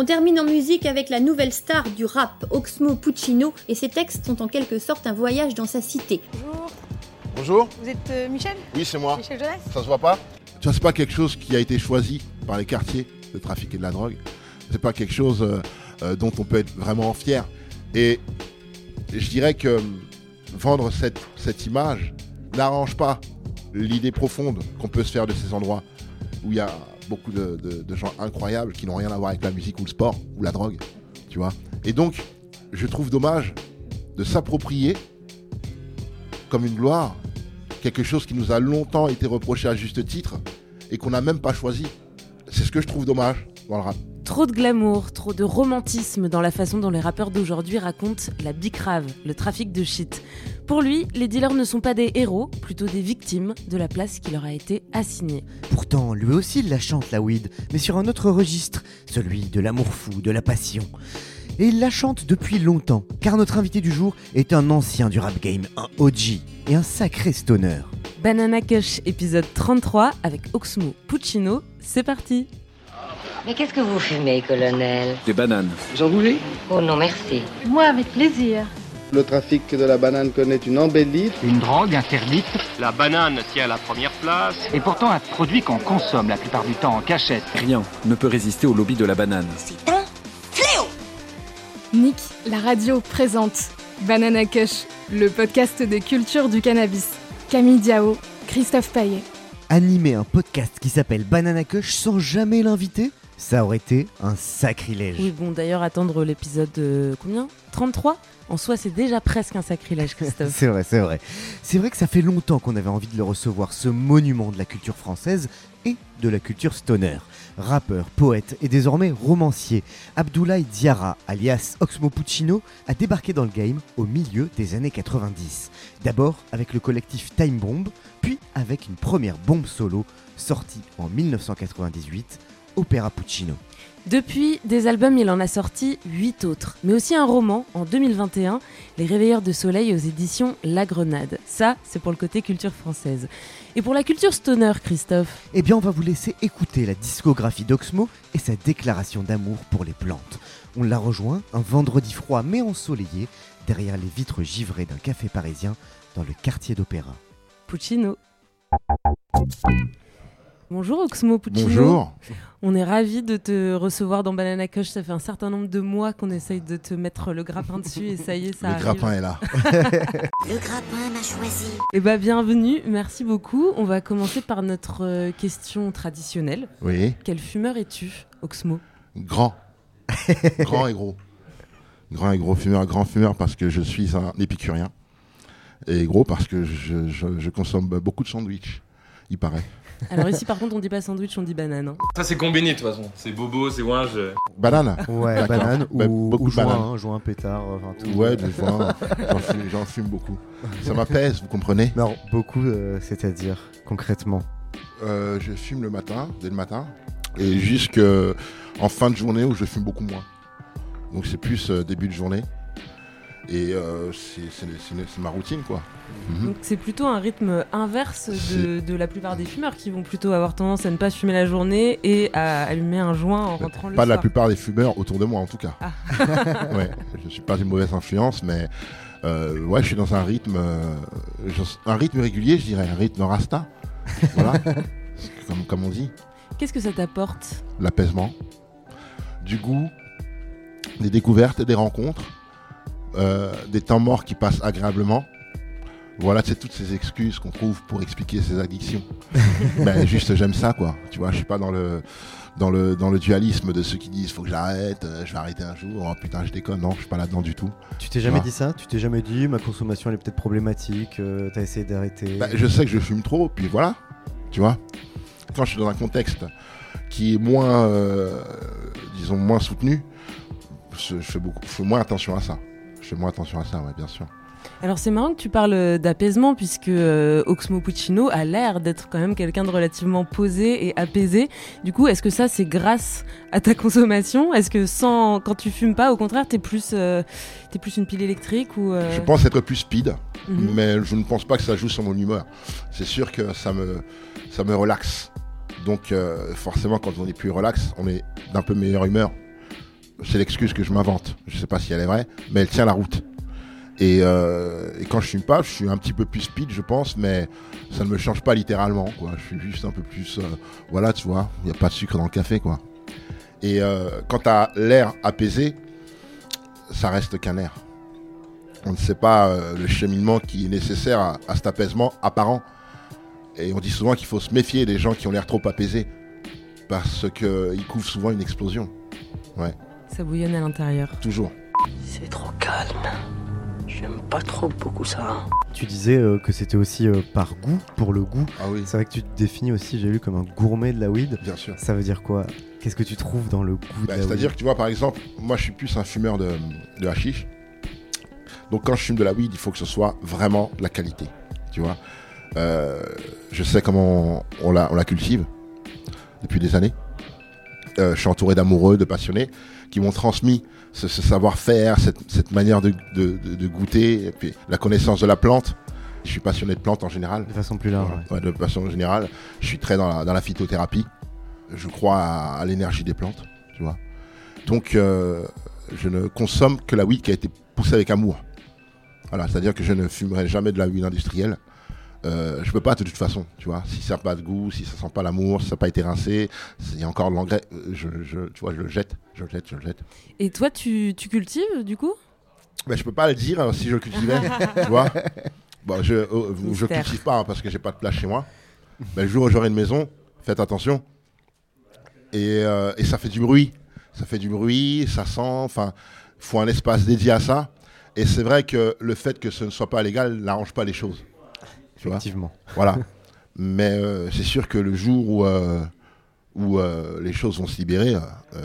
On termine en musique avec la nouvelle star du rap, Oxmo Puccino, et ses textes sont en quelque sorte un voyage dans sa cité. Bonjour, Bonjour, vous êtes euh, Michel oui c'est moi. Michel Jeunesse Ça se voit pas Tu vois, c'est pas quelque chose qui a été choisi par les quartiers de trafiquer de la drogue. C'est pas quelque chose euh, euh, dont on peut être vraiment fier. Et je dirais que vendre cette, cette image n'arrange pas l'idée profonde qu'on peut se faire de ces endroits où il y a beaucoup de, gens incroyables qui n'ont rien à voir avec la musique ou le sport ou la drogue, tu vois. Et donc, je trouve dommage de s'approprier comme une gloire quelque chose qui nous a longtemps été reproché à juste titre et qu'on n'a même pas choisi. C'est ce que je trouve dommage dans le rap. Trop de glamour, trop de romantisme dans la façon dont les rappeurs d'aujourd'hui racontent la bicrave, le trafic de shit. Pour lui, les dealers ne sont pas des héros, plutôt des victimes de la place qui leur a été assignée. Pourtant, lui aussi il la chante la weed, mais sur un autre registre, celui de l'amour fou, de la passion. Et il la chante depuis longtemps, car notre invité du jour est un ancien du rap game, un OG et un sacré stoner. Banana Kush, épisode 33, avec Oxmo Puccino, c'est parti Mais qu'est-ce que vous fumez, colonel Des bananes. Oh non, merci. Moi, avec plaisir. Le trafic de la banane connaît une embellie. Une drogue interdite La banane tient la première place. et pourtant un produit qu'on consomme la plupart du temps en cachette. Rien ne peut résister au lobby de la banane. Nick, la radio présente Banana Kush, le podcast de culture du cannabis. Camille Diao, Christophe Paillet. Animer un podcast qui s'appelle Banana Kush sans jamais l'inviter Ça aurait été un sacrilège. Oui, bon, d'ailleurs, attendre l'épisode euh, combien? 33 En soi, c'est déjà presque un sacrilège, Christophe. C'est vrai, c'est vrai. C'est vrai que ça fait longtemps qu'on avait envie de le recevoir, ce monument de la culture française et de la culture stoner. Rappeur, poète et désormais romancier, Abdoulaye Diarra, alias Oxmo Puccino, a débarqué dans le game au milieu des années 90. D'abord avec le collectif Time Bomb, puis avec une première bombe solo sortie en 1998, Opéra Puccino. Depuis des albums, il en a sorti 8 autres, mais aussi un roman en 2021, Les Réveilleurs de Soleil aux éditions La Grenade. Ça, c'est pour le côté culture française. Et pour la culture stoner, Christophe Eh bien, on va vous laisser écouter la discographie d'Oxmo et sa déclaration d'amour pour les plantes. On l'a rejoint un vendredi froid mais ensoleillé, derrière les vitres givrées d'un café parisien dans le quartier d'Opéra. Puccino. Bonjour Oxmo Puccino. Bonjour. On est ravis de te recevoir dans Banana Kush. Ça fait un certain nombre de mois qu'on essaye de te mettre le grappin dessus et ça y est, ça Le arrive. grappin est là. Le grappin m'a choisi. Eh ben bienvenue, merci beaucoup. On va commencer par notre euh, question traditionnelle. Oui. Quel fumeur es-tu, Oxmo? Grand. grand et gros. Grand et gros fumeur. Grand fumeur parce que je suis un épicurien. Et gros parce que je, je- je consomme beaucoup de sandwich, il paraît. Alors ici par contre on dit pas sandwich, on dit banane. hein. Ça, c'est combiné de toute façon. C'est bobo, c'est ouinge. Banane Ouais, banane Bah, ou, beaucoup ou de bananes. joint, hein, joint, pétard, enfin tout. Ouais, des fois, j'en fume, beaucoup. Ça m'apaise, vous comprenez? Non, beaucoup, euh, c'est-à-dire, concrètement. Euh, Je fume le matin, dès le matin, et jusque en fin de journée où je fume beaucoup moins. Donc c'est plus euh, début de journée. Et euh, c'est ma routine, quoi. Mhm. Donc c'est plutôt un rythme inverse de, de la plupart des fumeurs qui vont plutôt avoir tendance à ne pas fumer la journée et à allumer un joint en rentrant le Pas la soir. plupart des fumeurs autour de moi, en tout cas. Ah. ouais, je suis pas une mauvaise influence, mais euh, ouais, je suis dans un rythme, euh, un rythme régulier, je dirais, un rythme rasta. Voilà, comme, comme on dit. Qu'est-ce que ça t'apporte? L'apaisement, du goût, des découvertes et des rencontres, euh, des temps morts qui passent agréablement. Voilà, c'est toutes ces excuses qu'on trouve pour expliquer ces addictions. ben, juste, j'aime ça, quoi. Tu vois, je suis pas dans le, dans le, dans le dualisme de ceux qui disent faut que j'arrête, euh, je vais arrêter un jour. Oh putain, je déconne. Non, je suis pas là-dedans du tout. Tu t'es jamais dit ça? Tu t'es jamais dit ma consommation elle est peut-être problématique, euh, t'as essayé d'arrêter? Ben, je sais que je fume trop, puis voilà. Tu vois, quand je suis dans un contexte qui est moins, euh, disons, moins soutenu, je, je fais beaucoup, je fais moins attention à ça. Je fais moins attention à ça, ouais, bien sûr. Alors c'est marrant que tu parles d'apaisement puisque euh, Oxmo Puccino a l'air d'être quand même quelqu'un de relativement posé et apaisé. Du coup, est-ce que ça c'est grâce à ta consommation? Est-ce que sans quand tu fumes pas, au contraire, t'es plus euh, t'es plus une pile électrique ou euh, Je pense être plus speed, Mhm. mais je ne pense pas que ça joue sur mon humeur. C'est sûr que ça me, ça me relaxe. Donc euh, forcément, quand on est plus relax, on est d'un peu meilleure humeur. C'est l'excuse que je m'invente. Je sais pas si elle est vraie, mais elle tient la route. Et, euh, quand je fume pas, je suis un petit peu plus speed, je pense, mais ça ne me change pas littéralement. Je suis juste un peu plus, euh, voilà, tu vois, il n'y a pas de sucre dans le café, quoi. Et euh, quand tu as l'air apaisé, ça reste qu'un air. On ne sait pas euh, le cheminement qui est nécessaire à, à cet apaisement apparent. Et on dit souvent qu'il faut se méfier des gens qui ont l'air trop apaisés, parce qu'ils couvrent souvent une explosion. Ouais, ça bouillonne à l'intérieur toujours. C'est trop calme. J'aime pas trop beaucoup ça. Tu disais euh, que c'était aussi euh, par goût, pour le goût. Ah oui. C'est vrai que tu te définis aussi, j'ai lu, comme un gourmet de la weed. Bien sûr. Ça veut dire quoi? Qu'est-ce que tu trouves dans le goût Bah, de la C'est-à-dire weed? que tu vois, par exemple, moi je suis plus un fumeur de, de hashish. Donc quand je fume de la weed, il faut que ce soit vraiment de la qualité. Tu vois? Euh, Je sais comment on, on la, on la cultive depuis des années. Euh, je suis entouré d'amoureux, de passionnés qui m'ont transmis ce, ce savoir-faire, cette, cette manière de, de- de- de goûter, et puis la connaissance de la plante. Je suis passionné de plantes en général. De façon plus large. Ouais, de façon générale. Je suis très dans la, dans la phytothérapie. Je crois à, à l'énergie des plantes, tu vois. Donc, euh, je ne consomme que la weed qui a été poussée avec amour. Voilà, c'est-à-dire que je ne fumerai jamais de la weed industrielle. Euh, je peux pas de toute façon, tu vois. Si ça n'a pas de goût, si ça sent pas l'amour, si ça n'a pas été rincé, s'il y a encore de l'engrais, euh, je, je- tu vois, je le jette, je le jette, je le jette. Et toi, tu, tu cultives du coup? Ben, je peux pas le dire euh, si je cultivais, tu vois. Bon, je, euh, je Mystère. cultive pas hein, parce que j'ai pas de place chez moi. Mais le jour où j'aurai une maison, faites attention. Et, euh, et ça fait du bruit. Ça fait du bruit, ça sent. Enfin, il faut un espace dédié à ça. Et c'est vrai que le fait que ce ne soit pas légal n'arrange pas les choses. Tu vois Effectivement. Voilà. Mais euh, c'est sûr que le jour où, euh, où euh, les choses vont se libérer,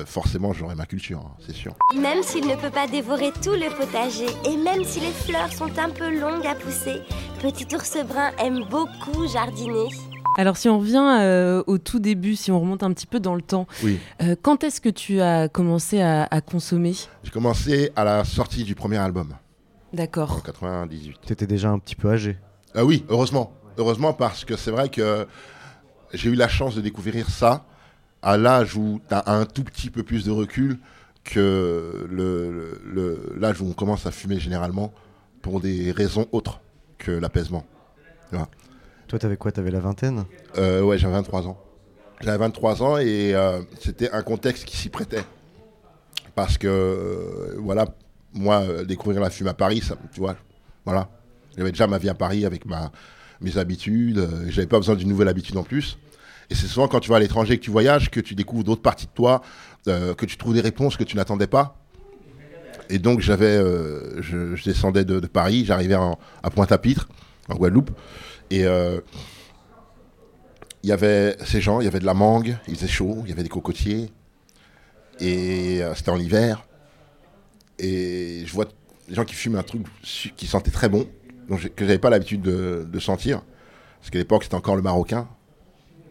forcément j'aurai ma culture, hein, c'est sûr. Même s'il ne peut pas dévorer tout le potager, et même si les fleurs sont un peu longues à pousser, Petit ours brun aime beaucoup jardiner. Alors si on revient euh, au tout début, si on remonte un petit peu dans le temps, Oui. euh, quand est-ce que tu as commencé à, à consommer? J'ai commencé à la sortie du premier album. D'accord. En 98. T'étais déjà un petit peu âgé. Ah oui, heureusement. Heureusement parce que c'est vrai que j'ai eu la chance de découvrir ça à l'âge où tu as un tout petit peu plus de recul que le- le- le- l'âge où on commence à fumer généralement pour des raisons autres que l'apaisement. Tu vois. Toi, t'avais quoi? T'avais la vingtaine? Euh, ouais, j'avais 23 ans. J'avais 23 ans et euh, c'était un contexte qui s'y prêtait. Parce que, euh, voilà, moi, découvrir la fume à Paris, ça, tu vois, voilà. J'avais déjà ma vie à Paris avec mes habitudes. euh, J'avais pas besoin d'une nouvelle habitude en plus. Et c'est souvent quand tu vas à l'étranger, que tu voyages, que tu découvres d'autres parties de toi, euh, que tu trouves des réponses que tu n'attendais pas. Et donc, j'avais, euh, je, descendais de, Paris, j'arrivais à Pointe-à-Pitre, en Guadeloupe. Et il y avait ces gens, il y avait de la mangue, il faisait chaud, il y avait des cocotiers. Et c'était en hiver. Et je vois des gens qui fument un truc qui sentait très bon, j'ai- que j'avais pas l'habitude de, de sentir. Parce qu'à l'époque, c'était encore le marocain.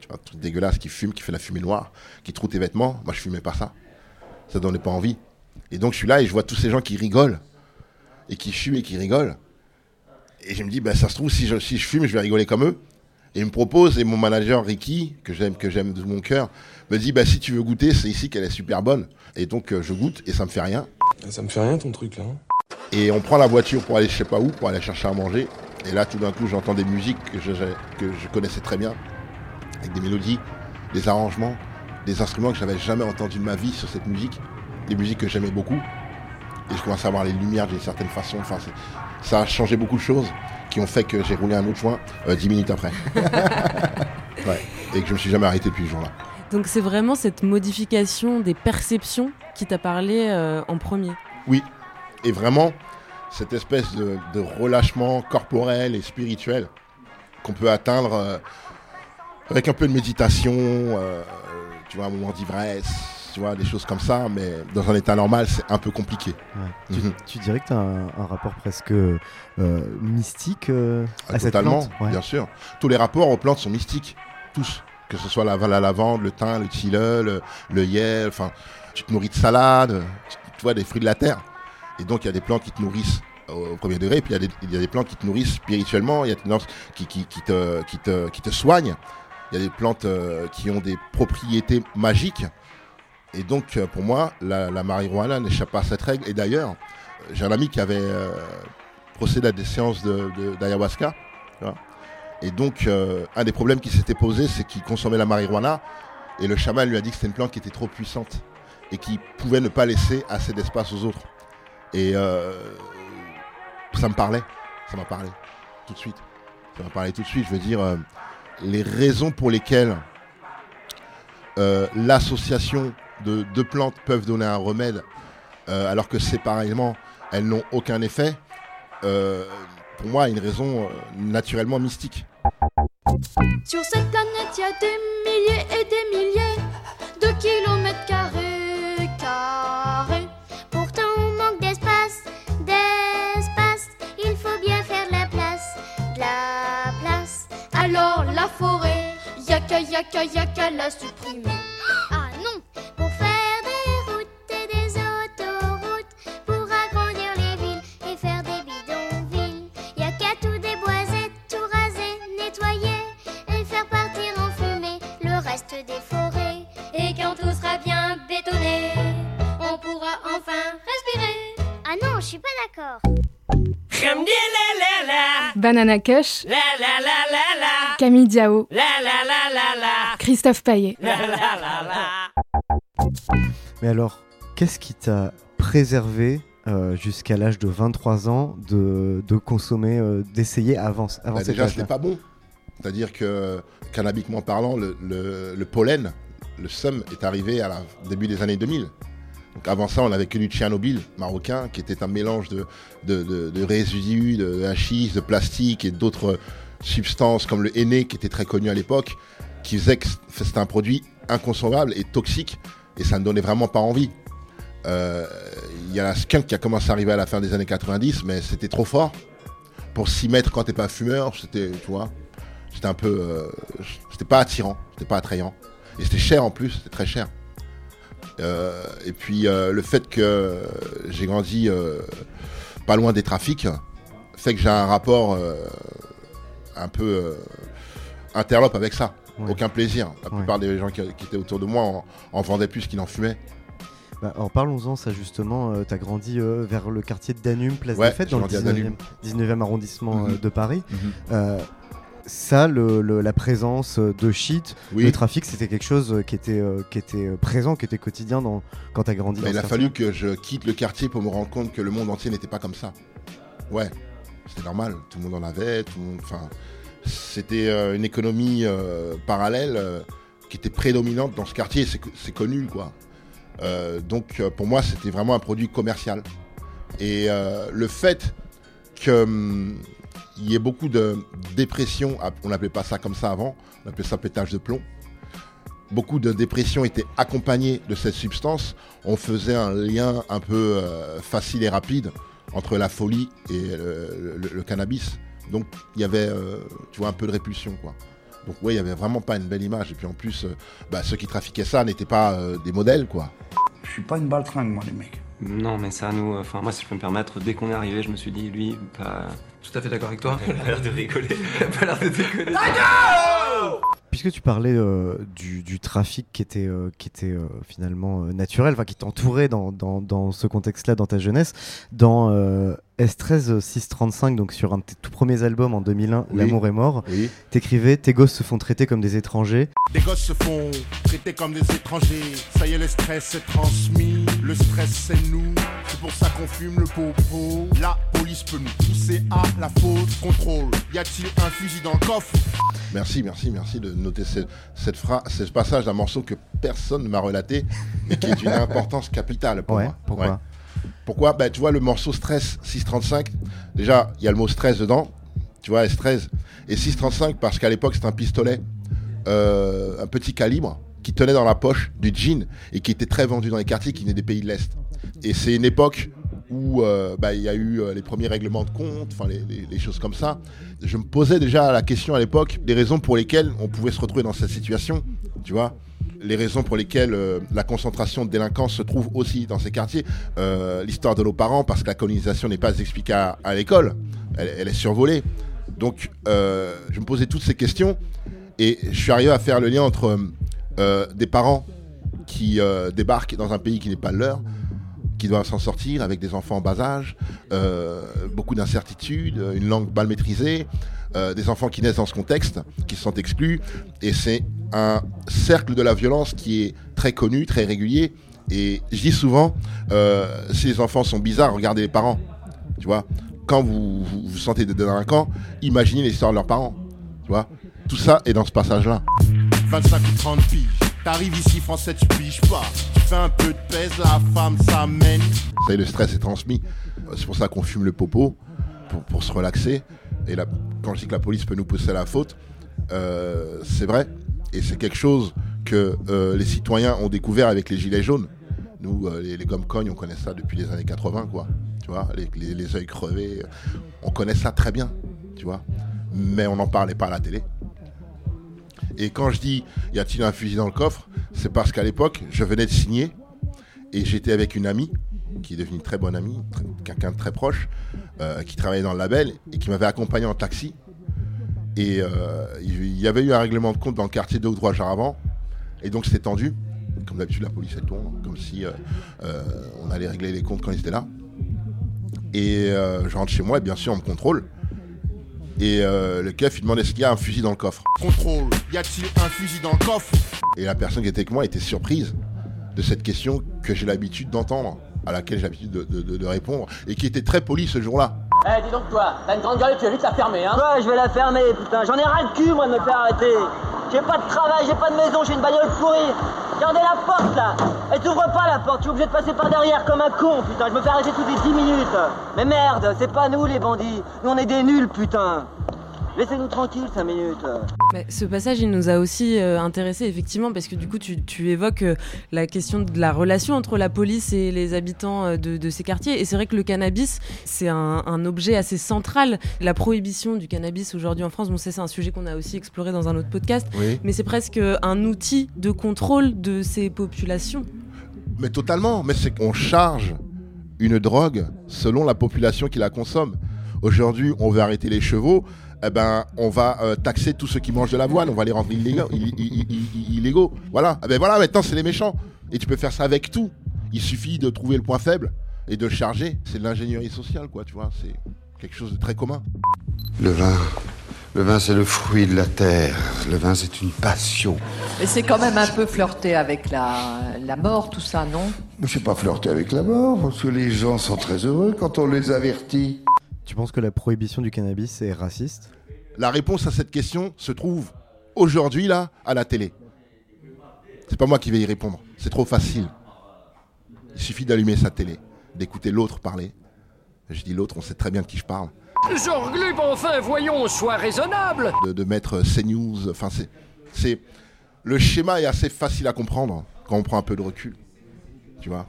Tu vois, un truc dégueulasse qui fume, qui fait la fumée noire, qui troue tes vêtements. Moi, je fumais pas ça. Ça donnait pas envie. Et donc, je suis là et je vois tous ces gens qui rigolent. Et qui fument et qui rigolent. Et je me dis, bah, ça se trouve, si je, si je fume, je vais rigoler comme eux. Et il me propose, et mon manager Ricky, que j'aime, que j'aime de mon cœur, me dit, bah, si tu veux goûter, c'est ici qu'elle est super bonne. Et donc, euh, je goûte et ça me fait rien. Ça me fait rien ton truc là. hein. Et on prend la voiture pour aller je sais pas où, pour aller chercher à manger. Et là, tout d'un coup, j'entends des musiques que je, que je connaissais très bien, avec des mélodies, des arrangements, des instruments que j'avais jamais entendus de ma vie sur cette musique, des musiques que j'aimais beaucoup. Et je commence à voir les lumières d'une certaine façon. Enfin, ça a changé beaucoup de choses qui ont fait que j'ai roulé un autre joint euh, dix minutes après. Ouais. Et que je me suis jamais arrêté depuis ce jour-là. Donc c'est vraiment cette modification des perceptions qui t'a parlé euh, en premier. Oui, et vraiment, cette espèce de, de relâchement corporel et spirituel qu'on peut atteindre euh, avec un peu de méditation, euh, tu vois, un moment d'ivresse, tu vois, des choses comme ça, mais dans un état normal, c'est un peu compliqué. Ouais. Mhm. tu dirais que tu as un, un rapport presque euh, mystique euh, Ah, à cette totalement, plante? Ouais. bien sûr. Tous les rapports aux plantes sont mystiques, tous. Que ce soit la, la lavande, le thym, le tilleul, le, le yel, enfin, tu te nourris de salade, tu, tu vois, des fruits de la terre. Et donc, il y a des plantes qui te nourrissent au, au premier degré, puis il y, a des- plantes qui te nourrissent spirituellement, il y a des plantes qui, te, soignent, il y a des plantes euh, qui ont des propriétés magiques. Et donc, euh, pour moi, la, marijuana n'échappe pas à cette règle. Et d'ailleurs, euh, j'ai un ami qui avait euh, procédé à des séances d'ayahuasca. et donc, euh, un des problèmes qui s'était posé, c'est qu'il consommait la marijuana. Et le chaman lui a dit que c'était une plante qui était trop puissante et qui pouvait ne pas laisser assez d'espace aux autres. Et euh, ça me parlait. Ça m'a parlé tout de suite. Ça m'a parlé tout de suite. Je veux dire, euh, les raisons pour lesquelles euh, l'association de deux plantes peuvent donner un remède alors que séparément elles n'ont aucun effet, pour moi, une raison naturellement mystique. Sur cette planète, il y a des milliers et des milliers de kilomètres carrés. Yaka yaka la supprimer. Banana Kush, Camille Diao, Christophe Paillet. Mais alors, qu'est-ce qui t'a préservé euh, jusqu'à l'âge de 23 ans de, de consommer, euh, d'essayer avant, avant Bah, cette déjà, n'est pas bon. C'est-à-dire que, cannabiquement parlant, le, le- le pollen, le sum, est arrivé à la début des années 2000. Avant ça, on avait que du Tchernobyl marocain, qui était un mélange de, résidus, de hachis, de plastique et d'autres substances comme le henné, qui était très connu à l'époque, qui faisait que c'était un produit inconsommable et toxique, et ça ne donnait vraiment pas envie. Euh, Il y a la skunk qui a commencé à arriver à la fin des années 90, mais c'était trop fort. Pour s'y mettre quand t'es pas fumeur, c'était, tu vois, c'était un peu, euh, c'était pas attirant, c'était pas attrayant, et c'était cher en plus, c'était très cher. Euh, et puis euh, le fait que j'ai grandi euh, pas loin des trafics fait que j'ai un rapport euh, un peu euh, interlope avec ça. Ouais. Aucun plaisir. La Ouais. plupart des gens qui, qui étaient autour de moi en, en vendaient plus qu'ils n'en fumaient. Bah, alors parlons-en, ça justement, tu as grandi euh, vers le quartier de Danum, place Ouais, des Fêtes, dans le grandi à 19e, Danum. 19e arrondissement euh, Mhm. de Paris. Mhm. Ça, le- le- la présence de shit, Oui. le trafic, c'était quelque chose euh, qui était, euh, qui était euh, présent, qui était quotidien dans, quand tu as grandi Bah, dans il a fallu que je quitte le quartier pour me rendre compte que le monde entier n'était pas comme ça. Ouais, c'était normal, tout le monde en avait, tout le monde. Enfin, c'était euh, une économie euh, parallèle qui était prédominante dans ce quartier, c'est co- c'est connu quoi. Donc pour moi, c'était vraiment un produit commercial. Et le fait qu'il y ait beaucoup de dépression, ah, on n'appelait pas ça comme ça avant, on appelait ça pétage de plomb beaucoup de dépressions étaient accompagnées de cette substance, on faisait un lien un peu euh, facile et rapide entre la folie et le, le- le cannabis. Donc il y avait, euh, tu vois, un peu de répulsion, quoi. Donc ouais, il y avait vraiment pas une belle image. Et puis en plus, euh, bah, ceux qui trafiquaient ça n'étaient pas euh, des modèles, quoi. Je suis pas une baltringue, moi, les mecs. Non, mais ça, nous, enfin, moi, si je peux me permettre, dès qu'on est arrivé, je me suis dit, lui, pas. Tout à fait d'accord avec toi. Il a l'air de rigoler. Il a pas l'air de déconner. Puisque tu parlais euh, du, du trafic qui était, euh, qui était euh, finalement euh, naturel, enfin qui t'entourait dans, dans, dans ce contexte-là, dans ta jeunesse, dans euh, S13 635, donc sur un de tes tout premiers albums en 2001, Oui. L'amour est mort, Oui. t'écrivais Tes gosses se font traiter comme des étrangers. Des gosses se font traiter comme des étrangers. Ça y est, le stress est transmis. Le stress, c'est nous. C'est pour ça qu'on fume le popo. La police peut nous pousser à la faute. Contrôle. Y a-t-il un fusil dans le coffre? Merci, merci, merci de noter ce, cette phrase, ce passage d'un morceau que personne ne m'a relaté, mais qui est d'une importance capitale pour Ouais, moi. pourquoi Pourquoi? Bah, Tu vois, le morceau Stress 635, déjà, il y a le mot stress dedans, tu vois, S13. Et 635, parce qu'à l'époque, c'était un pistolet, euh, un petit calibre, qui tenait dans la poche du jean et qui était très vendu dans les quartiers qui venaient des pays de l'Est. Et c'est une époque où euh, bah, il y a eu euh, les premiers règlements de compte, enfin les, choses comme ça. Je me posais déjà la question à l'époque des raisons pour lesquelles on pouvait se retrouver dans cette situation, tu vois les raisons pour lesquelles euh, la concentration de délinquance se trouve aussi dans ces quartiers. L'histoire de nos parents, parce que la colonisation n'est pas expliquée à, l'école, elle, est survolée. Donc, je me posais toutes ces questions et je suis arrivé à faire le lien entre des parents qui débarquent dans un pays qui n'est pas le leur, qui doivent s'en sortir avec des enfants en bas âge, euh, beaucoup d'incertitudes, une langue mal maîtrisée, euh, des enfants qui naissent dans ce contexte, qui se sentent exclus, et c'est un cercle de la violence qui est très connu, très régulier. Et je dis souvent, euh, si les enfants sont bizarres, regardez les parents. Tu vois, quand vous vous, vous sentez des délinquants, imaginez l'histoire de leurs parents. Tu vois, tout ça est dans ce passage-là. 25 ou 30 piges. T'arrives ici, français, tu piges pas. Un peu de pèse, la femme s'amène. Vous savez, le stress est transmis. C'est pour ça qu'on fume le popo, pour, se relaxer. Et quand je dis que la police peut nous pousser à la faute, euh, c'est vrai. Et c'est quelque chose que euh, les citoyens ont découvert avec les gilets jaunes. Nous, euh, les, les gommes-cognes, on connaît ça depuis les années 80, quoi. Tu vois, les, les, yeux crevés, on connaît ça très bien, tu vois. Mais on n'en parlait pas à la télé. Et quand je dis y a-t-il un fusil dans le coffre, c'est parce qu'à l'époque, je venais de signer et j'étais avec une amie qui est devenue une très bonne amie, quelqu'un de très proche, euh, qui travaillait dans le label et qui m'avait accompagné en taxi. Et euh, il y avait eu un règlement de compte dans le quartier deux ou trois avant, et donc c'était tendu. Comme d'habitude, la police elle tourne, comme si euh, on allait régler les comptes quand ils étaient là. Et je rentre chez moi et bien sûr on me contrôle. Et euh, le keuf il demande est-ce qu'il y a un fusil dans le coffre. Contrôle, y a-t-il un fusil dans le coffre? Et la personne qui était avec moi était surprise de cette question que j'ai l'habitude d'entendre, à laquelle j'ai l'habitude de, de- de- de répondre, et qui était très polie ce jour-là. Eh, dis donc toi, t'as une grande gueule, tu vas vite la fermer, hein? Ouais, je vais la fermer, putain, j'en ai ras le cul, moi, de me faire arrêter. J'ai pas de travail, j'ai pas de maison, j'ai une bagnole pourrie. Regardez la porte, là Elle t'ouvre pas, la porte, tu es obligé de passer par derrière comme un con, putain, je me fais arrêter toutes les 10 minutes. Mais merde, c'est pas nous, les bandits. Nous, on est des nuls, putain. Laissez-nous tranquilles 5 minutes. Mais ce passage, il nous a aussi euh, intéressés, effectivement, parce que du coup, tu, tu évoques euh, la question de la relation entre la police et les habitants euh, de, de ces quartiers. Et c'est vrai que le cannabis, c'est un, un objet assez central. La prohibition du cannabis aujourd'hui en France, bon, c'est un sujet qu'on a aussi exploré dans un autre podcast, Oui. mais c'est presque un outil de contrôle de ces populations. Mais totalement, mais c'est qu'on charge une drogue selon la population qui la consomme. Aujourd'hui, on veut arrêter les chevaux, eh ben, on va euh, taxer tous ceux qui mangent de l'avoine, on va les rendre illégaux. Voilà. Eh ben voilà, maintenant c'est les méchants. Et tu peux faire ça avec tout. Il suffit de trouver le point faible et de le charger. C'est de l'ingénierie sociale, quoi, tu vois. C'est quelque chose de très commun. Le vin. Le vin, c'est le fruit de la terre. Le vin, c'est une passion. Mais c'est quand même un peu flirté avec la, la mort, tout ça, non? Je sais pas flirter avec la mort, parce que les gens sont très heureux quand on les avertit. Tu penses que la prohibition du cannabis est raciste? La réponse à cette question se trouve aujourd'hui, là, à la télé. C'est pas moi qui vais y répondre. C'est trop facile. Il suffit d'allumer sa télé, d'écouter l'autre parler. Je dis l'autre, on sait très bien de qui je parle. Enfin, voyons, sois raisonnable De, de mettre CNews. Enfin, c'est, c'est. Le schéma est assez facile à comprendre quand on prend un peu de recul. Tu vois?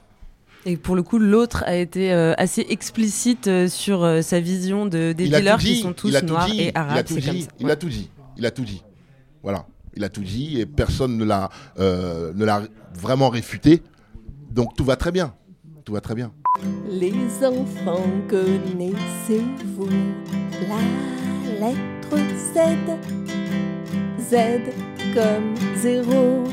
Et pour le coup, l'autre a été euh, assez explicite euh, sur euh, sa vision de, des Il dealers qui sont tous il a tout noirs dit, et il a arabes. tout comme dit, ça. Il a tout dit. Il a tout dit. Voilà. Il a tout dit et personne ne l'a, euh, ne l'a vraiment réfuté. Donc tout va très bien. Tout va très bien. Les enfants, connaissez-vous la lettre Z? Z comme zéro.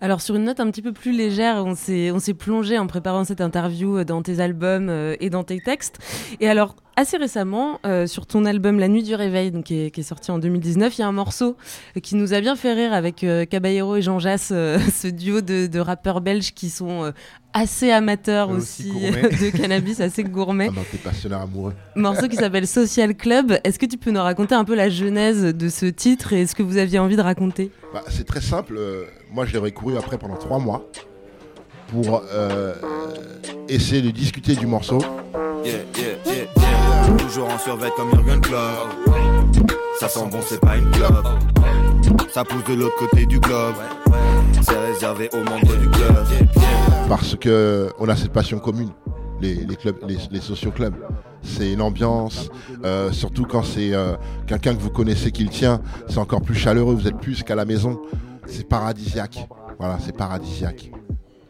Alors sur une note un petit peu plus légère, on s'est on s'est plongé en préparant cette interview euh, dans tes albums euh, et dans tes textes. Et alors assez récemment, euh, sur ton album La Nuit du Réveil, donc, qui, est, qui est sorti en 2019, il y a un morceau qui nous a bien fait rire avec euh, Caballero et Jean Jass, euh, ce duo de, de rappeurs belges qui sont assez amateurs aussi, de cannabis, assez gourmets. Ah ben, t'es amoureux. Morceau qui s'appelle Social Club. Est-ce que tu peux nous raconter un peu la genèse de ce titre et ce que vous aviez envie de raconter? Bah, c'est très simple. Moi, je l'ai recouru après pendant trois mois pour euh, essayer de discuter du morceau. Yeah, yeah, yeah. Toujours en survêt comme Jurgen Klopp. Ça sent bon, c'est pas une clope. Ça pousse de l'autre côté du globe. Serré réservé aux membres du club. parce que on a cette passion commune, les, les clubs, les, les socioclubs. C'est une ambiance, euh, surtout quand c'est euh, quelqu'un que vous connaissez qui le tient, c'est encore plus chaleureux, vous êtes plus qu'à la maison. C'est paradisiaque. Voilà, c'est paradisiaque.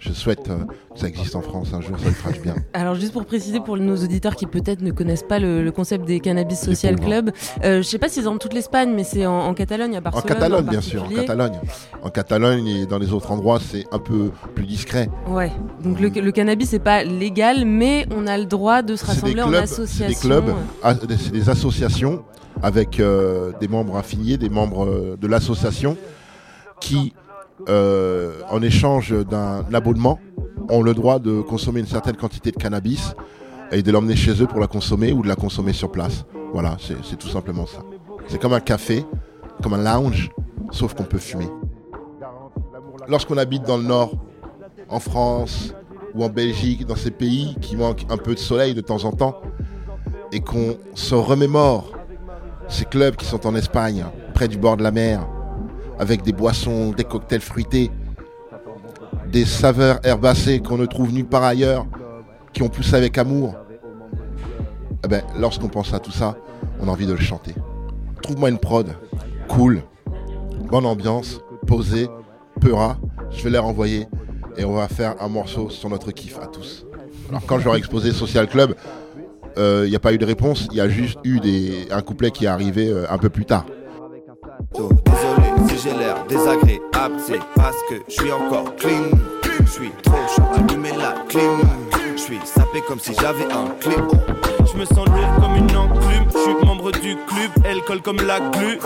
Je souhaite euh, que ça existe en France un jour, ça le fera bien. Alors juste pour préciser pour nos auditeurs qui peut-être ne connaissent pas le, le concept des cannabis social club, euh, je sais pas si c'est dans toute l'Espagne, mais c'est en, en Catalogne, à En Barcelone. Catalogne, en bien sûr, en. Catalogne. En Catalogne et dans les autres endroits, c'est un peu plus discret. Ouais. Donc le, le cannabis c'est pas légal, mais on a le droit de se rassembler en clubs, c'est association. des clubs, ah, c'est des associations avec euh, des membres affiliés, des membres de l'association qui, euh, en échange d'un abonnement, ont le droit de consommer une certaine quantité de cannabis et de l'emmener chez eux pour la consommer ou de la consommer sur place. Voilà, c'est c'est tout simplement ça. C'est comme un café, comme un lounge, sauf qu'on peut fumer. Lorsqu'on habite dans le nord, en France ou en Belgique, dans ces pays qui manquent un peu de soleil de temps en temps, et qu'on se remémore ces clubs qui sont en Espagne, près du bord de la mer, avec des boissons, des cocktails fruités, des saveurs herbacées qu'on ne trouve nulle part ailleurs, qui ont poussé avec amour. Eh ben, lorsqu'on pense à tout ça, on a envie de le chanter. Trouve-moi une prod, cool, bonne ambiance, posée, peura, je vais les renvoyer et on va faire un morceau sur notre kiff à tous. Alors quand j'aurais exposé Social Club, il n'y a pas eu de réponse, il y a juste eu des, un couplet qui est arrivé euh, un peu plus tard. J'ai l'air désagréable, c'est parce que je suis encore clean. Je suis trop chaud, allumer la clim. Je suis sapé comme si j'avais un clip. Je me sens lourd comme une enclume. Je suis membre du club, elle colle comme la glu.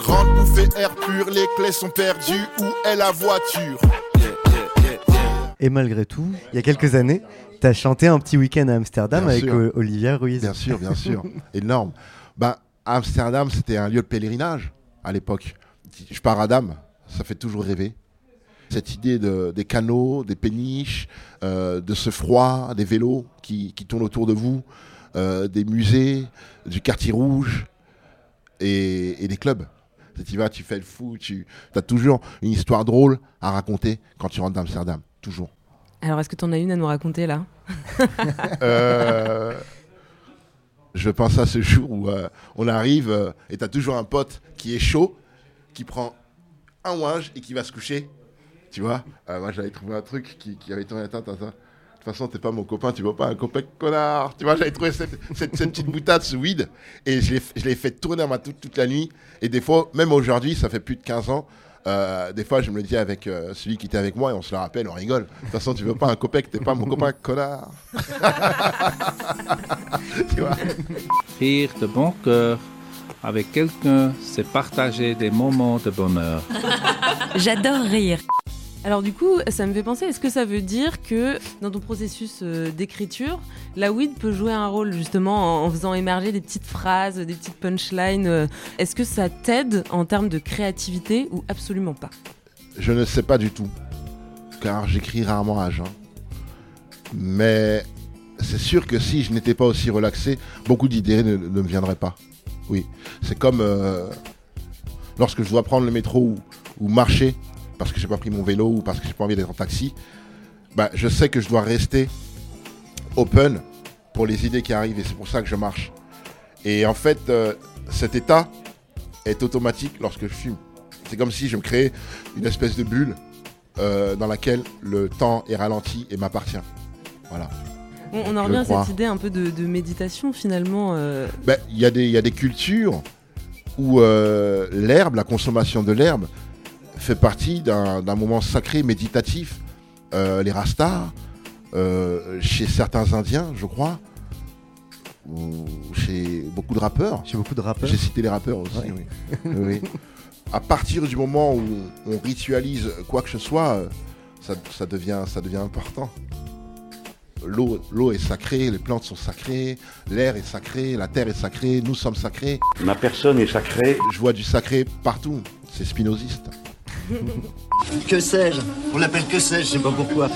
Grande bouffée air pur, les clés sont perdues. Où est la voiture? Et malgré tout, il y a quelques années, tu as chanté un petit week-end à Amsterdam Bien avec sûr. euh, Olivia Ruiz. Bien sûr, bien sûr. Énorme. Ben, Amsterdam, c'était un lieu de pèlerinage à l'époque. Je pars à Dame, ça fait toujours rêver. Cette idée de, des canaux, des péniches, euh, de ce froid, des vélos qui, qui tournent autour de vous, euh, des musées, du quartier rouge et, et des clubs. Tu vas, tu fais le fou, tu as toujours une histoire drôle à raconter quand tu rentres d'Amsterdam. Toujours. Alors est-ce que tu en as une à nous raconter là? Euh, je pense à ce jour où euh, on arrive euh, et tu as toujours un pote qui est chaud, qui prend un ouinge et qui va se coucher. Tu vois Euh, Moi, j'avais trouvé un truc qui, avait tourné. Attends, attends, attends. De toute façon, t'es pas mon copain, tu vois pas un copain connard. Tu vois, j'avais trouvé cette, petite boutade, ce weed, et je l'ai fait tourner à ma toute, toute la nuit. Et des fois, même aujourd'hui, ça fait plus de 15 ans, euh, des fois, je me le dis avec euh, celui qui était avec moi et on se le rappelle, on rigole. De toute façon, tu veux pas un copain, t'es pas mon copain connard. tu vois Rire de bon cœur avec quelqu'un, c'est partager des moments de bonheur. J'adore rire. Alors du coup, ça me fait penser, est-ce que ça veut dire que dans ton processus euh, d'écriture, la weed peut jouer un rôle justement en, faisant émerger des petites phrases, des petites punchlines euh, Est-ce que ça t'aide en termes de créativité ou absolument pas? Je ne sais pas du tout, car j'écris rarement à jeun. Mais c'est sûr que si je n'étais pas aussi relaxé, beaucoup d'idées ne, ne me viendraient pas. Oui, c'est comme euh, lorsque je dois prendre le métro ou, marcher parce que j'ai pas pris mon vélo ou parce que j'ai pas envie d'être en taxi. Bah, je sais que je dois rester open pour les idées qui arrivent et c'est pour ça que je marche. Et en fait, euh, cet état est automatique lorsque je fume. C'est comme si je me créais une espèce de bulle euh, dans laquelle le temps est ralenti et m'appartient. Voilà. On, on en revient à crois. cette idée un peu de, de méditation finalement. euh, Ben, Il y, a des- il y a des cultures où euh, l'herbe, la consommation de l'herbe, fait partie d'un moment sacré, méditatif. Euh, les rastas, euh, chez certains Indiens, je crois, ou chez beaucoup de rappeurs. Chez beaucoup de rappeurs. J'ai cité les rappeurs aussi, Ouais. oui. Oui, oui. À partir du moment où on ritualise quoi que ce soit, ça, ça devient, ça devient important. L'eau l'eau est sacrée, les plantes sont sacrées, l'air est sacré, la terre est sacrée, nous sommes sacrés. Ma personne est sacrée. Je vois du sacré partout, c'est spinoziste. Que sais-je? On l'appelle que sais-je, je sais pas pourquoi.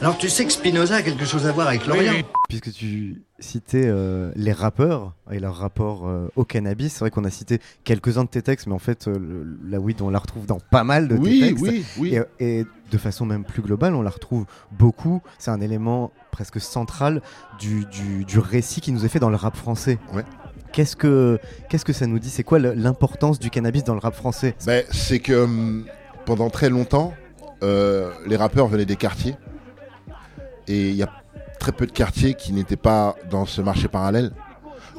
Alors tu sais que Spinoza a quelque chose à voir avec l'Orient Puisque tu citais euh, les rappeurs et leur rapport euh, au cannabis, c'est vrai qu'on a cité quelques-uns de tes textes, mais en fait, euh, le- la weed, on la retrouve dans pas mal de Oui, tes textes. oui, oui. Et, et de façon même plus globale, on la retrouve beaucoup. C'est un élément presque central du, du- du récit qui nous est fait dans le rap français. Qu'est-ce que, qu'est-ce que ça nous dit? C'est quoi l'importance du cannabis dans le rap français? Ben, c'est que hum, pendant très longtemps, euh, les rappeurs venaient des quartiers. Et il y a très peu de quartiers qui n'étaient pas dans ce marché parallèle.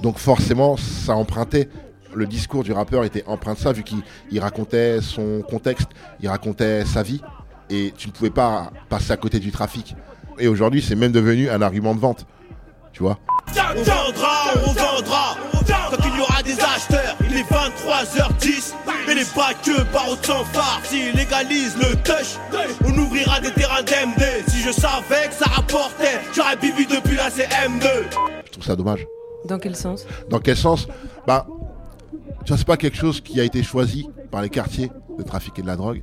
Donc forcément, ça empruntait. Le discours du rappeur était empreint de ça, vu qu'il il racontait son contexte, il racontait sa vie. Et tu ne pouvais pas passer à côté du trafic. Et aujourd'hui, c'est même devenu un argument de vente. Tu vois On vendra, on vendra. Quand il y aura des acheteurs Il est 23h10 Mais les pas que par autant phare S'ils légalisent le touch On ouvrira des terrains d'MD Si je savais que ça rapportait J'aurais bibi depuis la CM2 Je trouve ça dommage. Dans quel sens? Dans quel sens? Bah, tu vois, c'est pas quelque chose qui a été choisi par les quartiers de trafiquer de la drogue.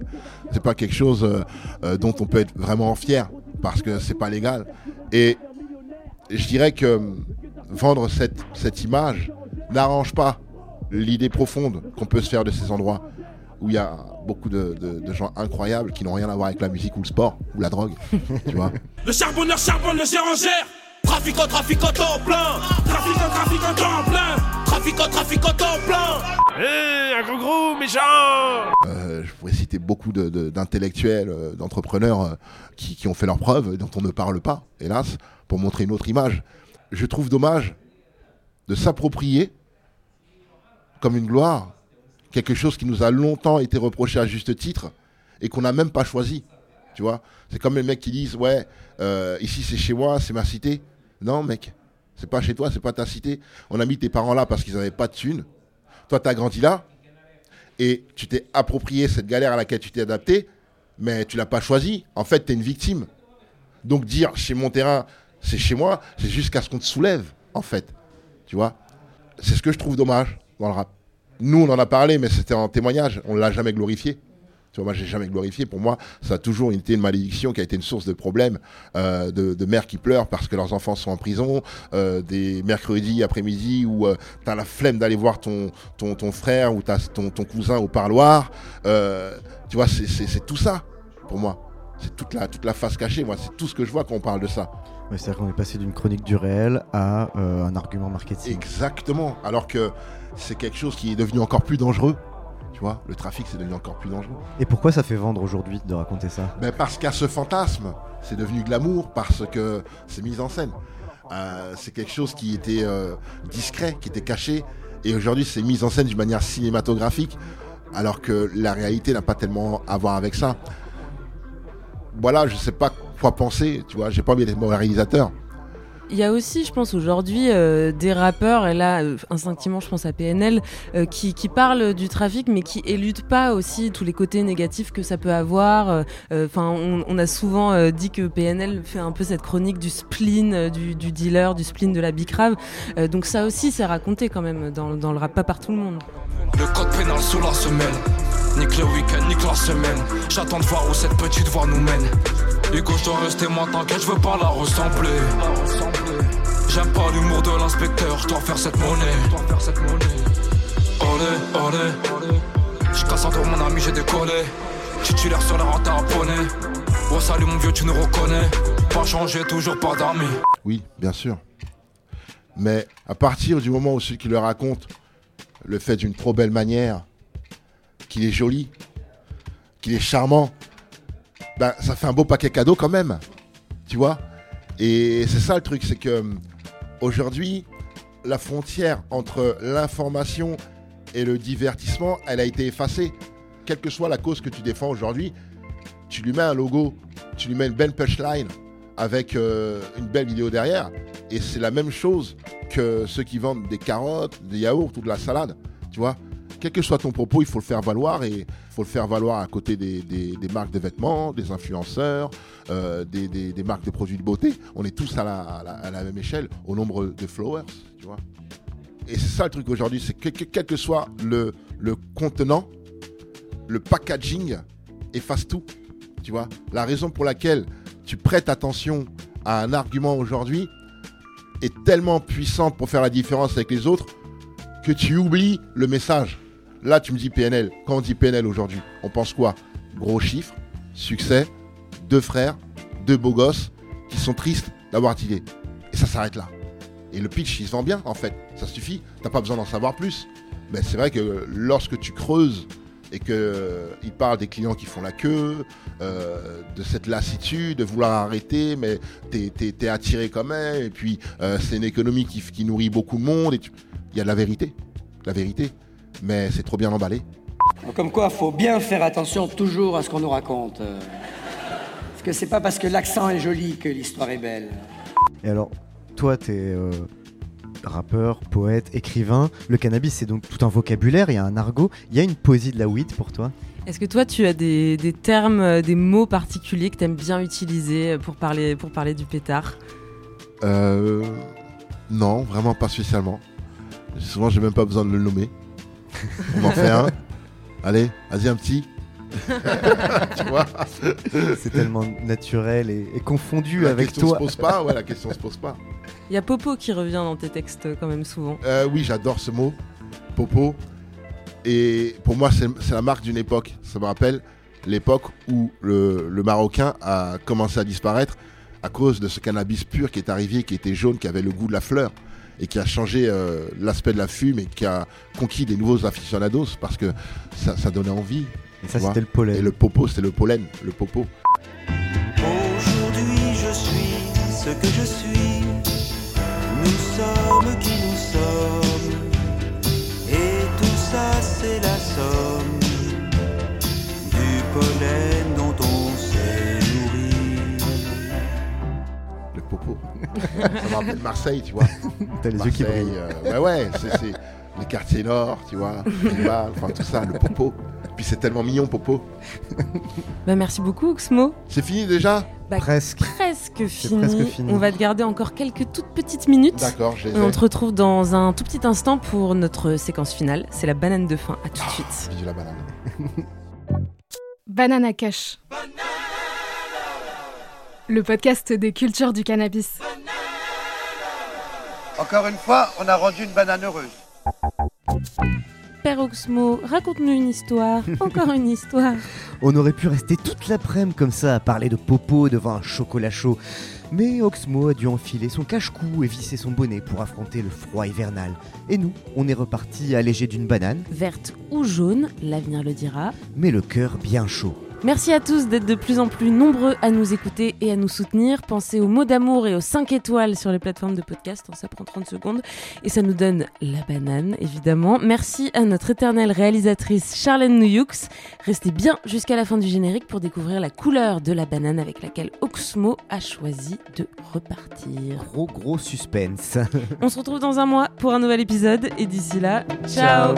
C'est pas quelque chose euh, euh, dont on peut être vraiment fier parce que c'est pas légal. Et je dirais que vendre cette, cette image n'arrange pas l'idée profonde qu'on peut se faire de ces endroits où il y a beaucoup de, de- gens incroyables qui n'ont rien à voir avec la musique ou le sport ou la drogue. tu vois Le charbonneur charbonne, le gérangère Trafiquant, trafiquant temps plein Trafiquant, trafiquant temps plein Trafiquant, trafiquant temps plein Hé, un gros gros méchant Euh, je pourrais citer beaucoup de- de- d'intellectuels, euh, d'entrepreneurs euh, qui, qui ont fait leurs preuves, et dont on ne parle pas, hélas, pour montrer une autre image. Je trouve dommage de s'approprier comme une gloire quelque chose qui nous a longtemps été reproché à juste titre et qu'on n'a même pas choisi. Tu vois C'est comme les mecs qui disent Ouais, euh, ici c'est chez moi, c'est ma cité. Non, mec, c'est pas chez toi, c'est pas ta cité. On a mis tes parents là parce qu'ils n'avaient pas de thunes. Toi, tu as grandi là et tu t'es approprié cette galère à laquelle tu t'es adapté, mais tu l'as pas choisi. En fait, tu es une victime. Donc dire chez mon terrain, c'est chez moi, c'est jusqu'à ce qu'on te soulève, en fait. Tu vois? C'est ce que je trouve dommage dans le rap. Nous, on en a parlé, mais c'était en témoignage. On ne l'a jamais glorifié. Tu vois, moi, j'ai jamais glorifié. Pour moi, ça a toujours été une malédiction qui a été une source de problèmes, euh, de, de mères qui pleurent parce que leurs enfants sont en prison, euh, des mercredis après-midi où tu as la flemme d'aller voir ton, ton, ton frère ou t'as ton, ton cousin au parloir. Euh, tu vois, c'est- tout ça, pour moi. C'est toute la, toute la face cachée, moi. C'est tout ce que je vois quand on parle de ça. Ouais, C'est-à-dire qu'on est passé d'une chronique du réel à euh, un argument marketing. Exactement. Alors que c'est quelque chose qui est devenu encore plus dangereux. Tu vois, le trafic, c'est devenu encore plus dangereux. Et pourquoi ça fait vendre aujourd'hui de raconter ça? Ben parce a ce fantasme, c'est devenu glamour, parce que c'est mis en scène. Euh, c'est quelque chose qui était euh, discret, qui était caché, et aujourd'hui c'est mis en scène d'une manière cinématographique, alors que la réalité n'a pas tellement à voir avec ça. Voilà, je sais pas quoi penser, tu vois, j'ai pas envie d'être mauvais réalisateur. Il y a aussi, je pense, aujourd'hui, euh, des rappeurs, et là, euh, instinctivement, je pense à PNL, euh, qui, qui parlent du trafic, mais qui éludent pas aussi tous les côtés négatifs que ça peut avoir. Enfin, on, a souvent dit que PNL fait un peu cette chronique du spleen du, dealer, du spleen de la bicrave. Donc ça aussi, c'est raconté quand même dans, le rap, pas par tout le monde. Le code pénal sous la semelle. Nique le week-end, nique la semaine. J'attends de voir où cette petite voie nous mène. Hugo, je dois rester moi t'inquiète, je veux pas la ressembler. J'aime pas l'humour de l'inspecteur, je dois faire cette monnaie. Olé, olé. Je casse encore mon ami, j'ai décollé. Titulaire sur la rente à poney. Oh salut mon vieux, tu nous reconnais. Pas changé, toujours pas d'amis. Oui, bien sûr. Mais à partir du moment où celui qui le raconte le fait d'une trop belle manière, qu'il est joli, qu'il est charmant, ben, ça fait un beau paquet cadeau quand même. Tu vois Et c'est ça le truc, c'est que hum, aujourd'hui, la frontière entre l'information et le divertissement, elle a été effacée. Quelle que soit la cause que tu défends aujourd'hui, tu lui mets un logo, tu lui mets une belle punchline avec euh, une belle vidéo derrière. Et c'est la même chose que ceux qui vendent des carottes, des yaourts ou de la salade. Tu vois Quel que soit ton propos, il faut le faire valoir et il faut le faire valoir à côté des, des- des marques de vêtements, des influenceurs, euh, des, des- marques de produits de beauté. On est tous à la, à la- à la même échelle au nombre de followers, tu vois. Et c'est ça le truc aujourd'hui, c'est que, que- quel que soit le, le contenant, le packaging, efface tout. Tu vois La raison pour laquelle tu prêtes attention à un argument aujourd'hui est tellement puissante pour faire la différence avec les autres que tu oublies le message. Là, tu me dis PNL. Quand on dit PNL aujourd'hui, on pense quoi? Gros chiffres, succès, deux frères, deux beaux gosses qui sont tristes d'avoir dealé. Et ça s'arrête là. Et le pitch, il se vend bien, en fait. Ça suffit. T'as pas besoin d'en savoir plus. Mais c'est vrai que lorsque tu creuses et que euh, parle des clients qui font la queue, euh, de cette lassitude, de vouloir arrêter, mais t'es es, attiré quand même. Et puis euh, c'est une économie qui, nourrit beaucoup de monde. Il y a de la vérité, la vérité. Mais c'est trop bien emballé. Comme quoi, faut bien faire attention toujours à ce qu'on nous raconte. euh. Parce que c'est pas parce que l'accent est joli que l'histoire est belle. Et alors, toi, t'es euh, rappeur, poète, écrivain. Le cannabis, c'est donc tout un vocabulaire, il y a un argot. Il y a une poésie de la weed pour toi Est-ce que toi, tu as des, des termes, euh, des mots particuliers que tu aimes bien utiliser pour parler, pour parler du pétard? Euh, non, vraiment pas spécialement. Souvent, j'ai même pas besoin de le nommer. On en fait un. Allez, vas-y un petit. tu vois C'est tellement naturel et, et confondu La avec question toi. se pose pas, ouais, la question se pose pas. Il y a Popo qui revient dans tes textes quand même souvent. Euh, oui, j'adore ce mot, popo. Et pour moi, c'est c'est la marque d'une époque. Ça me rappelle l'époque où le, le Marocain a commencé à disparaître à cause de ce cannabis pur qui est arrivé, qui était jaune, qui avait le goût de la fleur et qui a changé euh, l'aspect de la fume et qui a conquis des nouveaux aficionados parce que ça, ça donnait envie. Et ça, c'était le pollen. Et le popo, c'était le pollen, le popo. Aujourd'hui je suis ce que je suis. Nous sommes qui nous sommes. Et tout ça c'est la somme Ça me rappelle Marseille, tu vois. T'as les yeux qui Marseille, brillent. euh, bah ouais, c'est c'est les quartiers nord, tu vois, Rival, enfin tout ça, le popo. Puis c'est tellement mignon, popo. Bah, merci beaucoup, Oxmo. C'est fini déjà Bah, Presque. Presque fini. presque fini. On va te garder encore quelques toutes petites minutes. D'accord, Et on te retrouve dans un tout petit instant pour notre séquence finale. C'est la banane de fin. À tout de suite. Bisous la banane. Banana Cash. Le podcast des cultures du cannabis. Encore une fois, on a rendu une banane heureuse. Père Oxmo, raconte-nous une histoire. Encore une histoire. On aurait pu rester toute l'après-midi comme ça à parler de popo devant un chocolat chaud. Mais Oxmo a dû enfiler son cache-cou et visser son bonnet pour affronter le froid hivernal. Et nous, on est reparti allégé d'une banane, Verte ou jaune, l'avenir le dira. mais le cœur bien chaud. Merci à tous d'être de plus en plus nombreux à nous écouter et à nous soutenir. Pensez aux mots d'amour et aux 5 étoiles sur les plateformes de podcast. hein, Ça prend 30 secondes. Et ça nous donne la banane, évidemment. Merci à notre éternelle réalisatrice Charlène Nouyux. Restez bien jusqu'à la fin du générique pour découvrir la couleur de la banane avec laquelle Oxmo a choisi de repartir. Gros gros suspense. On se retrouve dans un mois pour un nouvel épisode. Et d'ici là, ciao.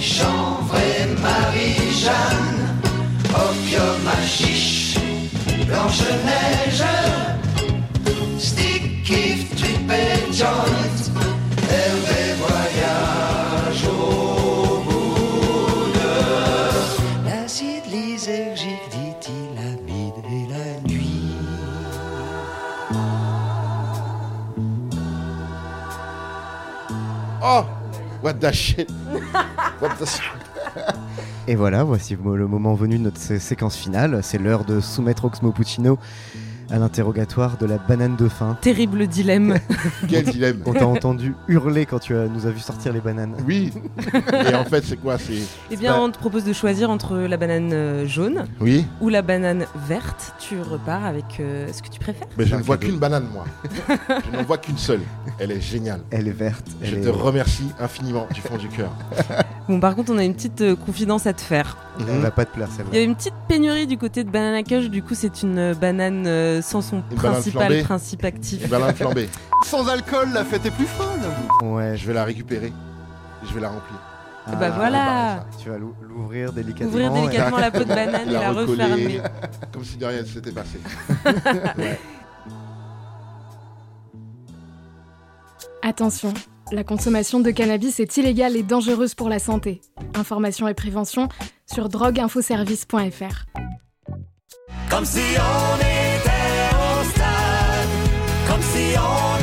Chanvre et Marie-Jeanne, opium hashish, Blanche-Neige, What the shit? What the Et voilà, voici le moment venu de notre sé- séquence finale. C'est l'heure de soumettre Oxmo Puccino à l'interrogatoire de la banane de fin. Terrible dilemme. Quel dilemme On t'a entendu hurler quand tu as- nous as vu sortir les bananes. Oui Et en fait, c'est quoi C'est. Eh bien, on te propose de choisir entre la banane euh, jaune Oui ou la banane verte. Tu repars avec euh, ce que tu préfères. Mais je ne vois qu'une banane, moi. je n'en vois qu'une seule. Elle est géniale. Elle est verte. Je elle te est- remercie infiniment du fond du cœur. Bon, par contre, on a une petite euh, confidence à te faire. Elle va pas te plaire Il y a une petite pénurie du côté de Banana Cush, du coup c'est une euh, banane euh, sans son Une banane principal flambée. principe actif. Flambée. Sans alcool, la fête est plus folle. Ouais. Je vais la récupérer. Je vais la remplir. Ah bah voilà Tu vas l'ou- l'ouvrir délicatement. Ouvrir et- délicatement la peau de banane et la recoller, refermer. Comme si de rien ne s'était passé. Ouais. Attention, la consommation de cannabis est illégale et dangereuse pour la santé. Information et prévention sur drogueinfoservice.fr. Comme si on était au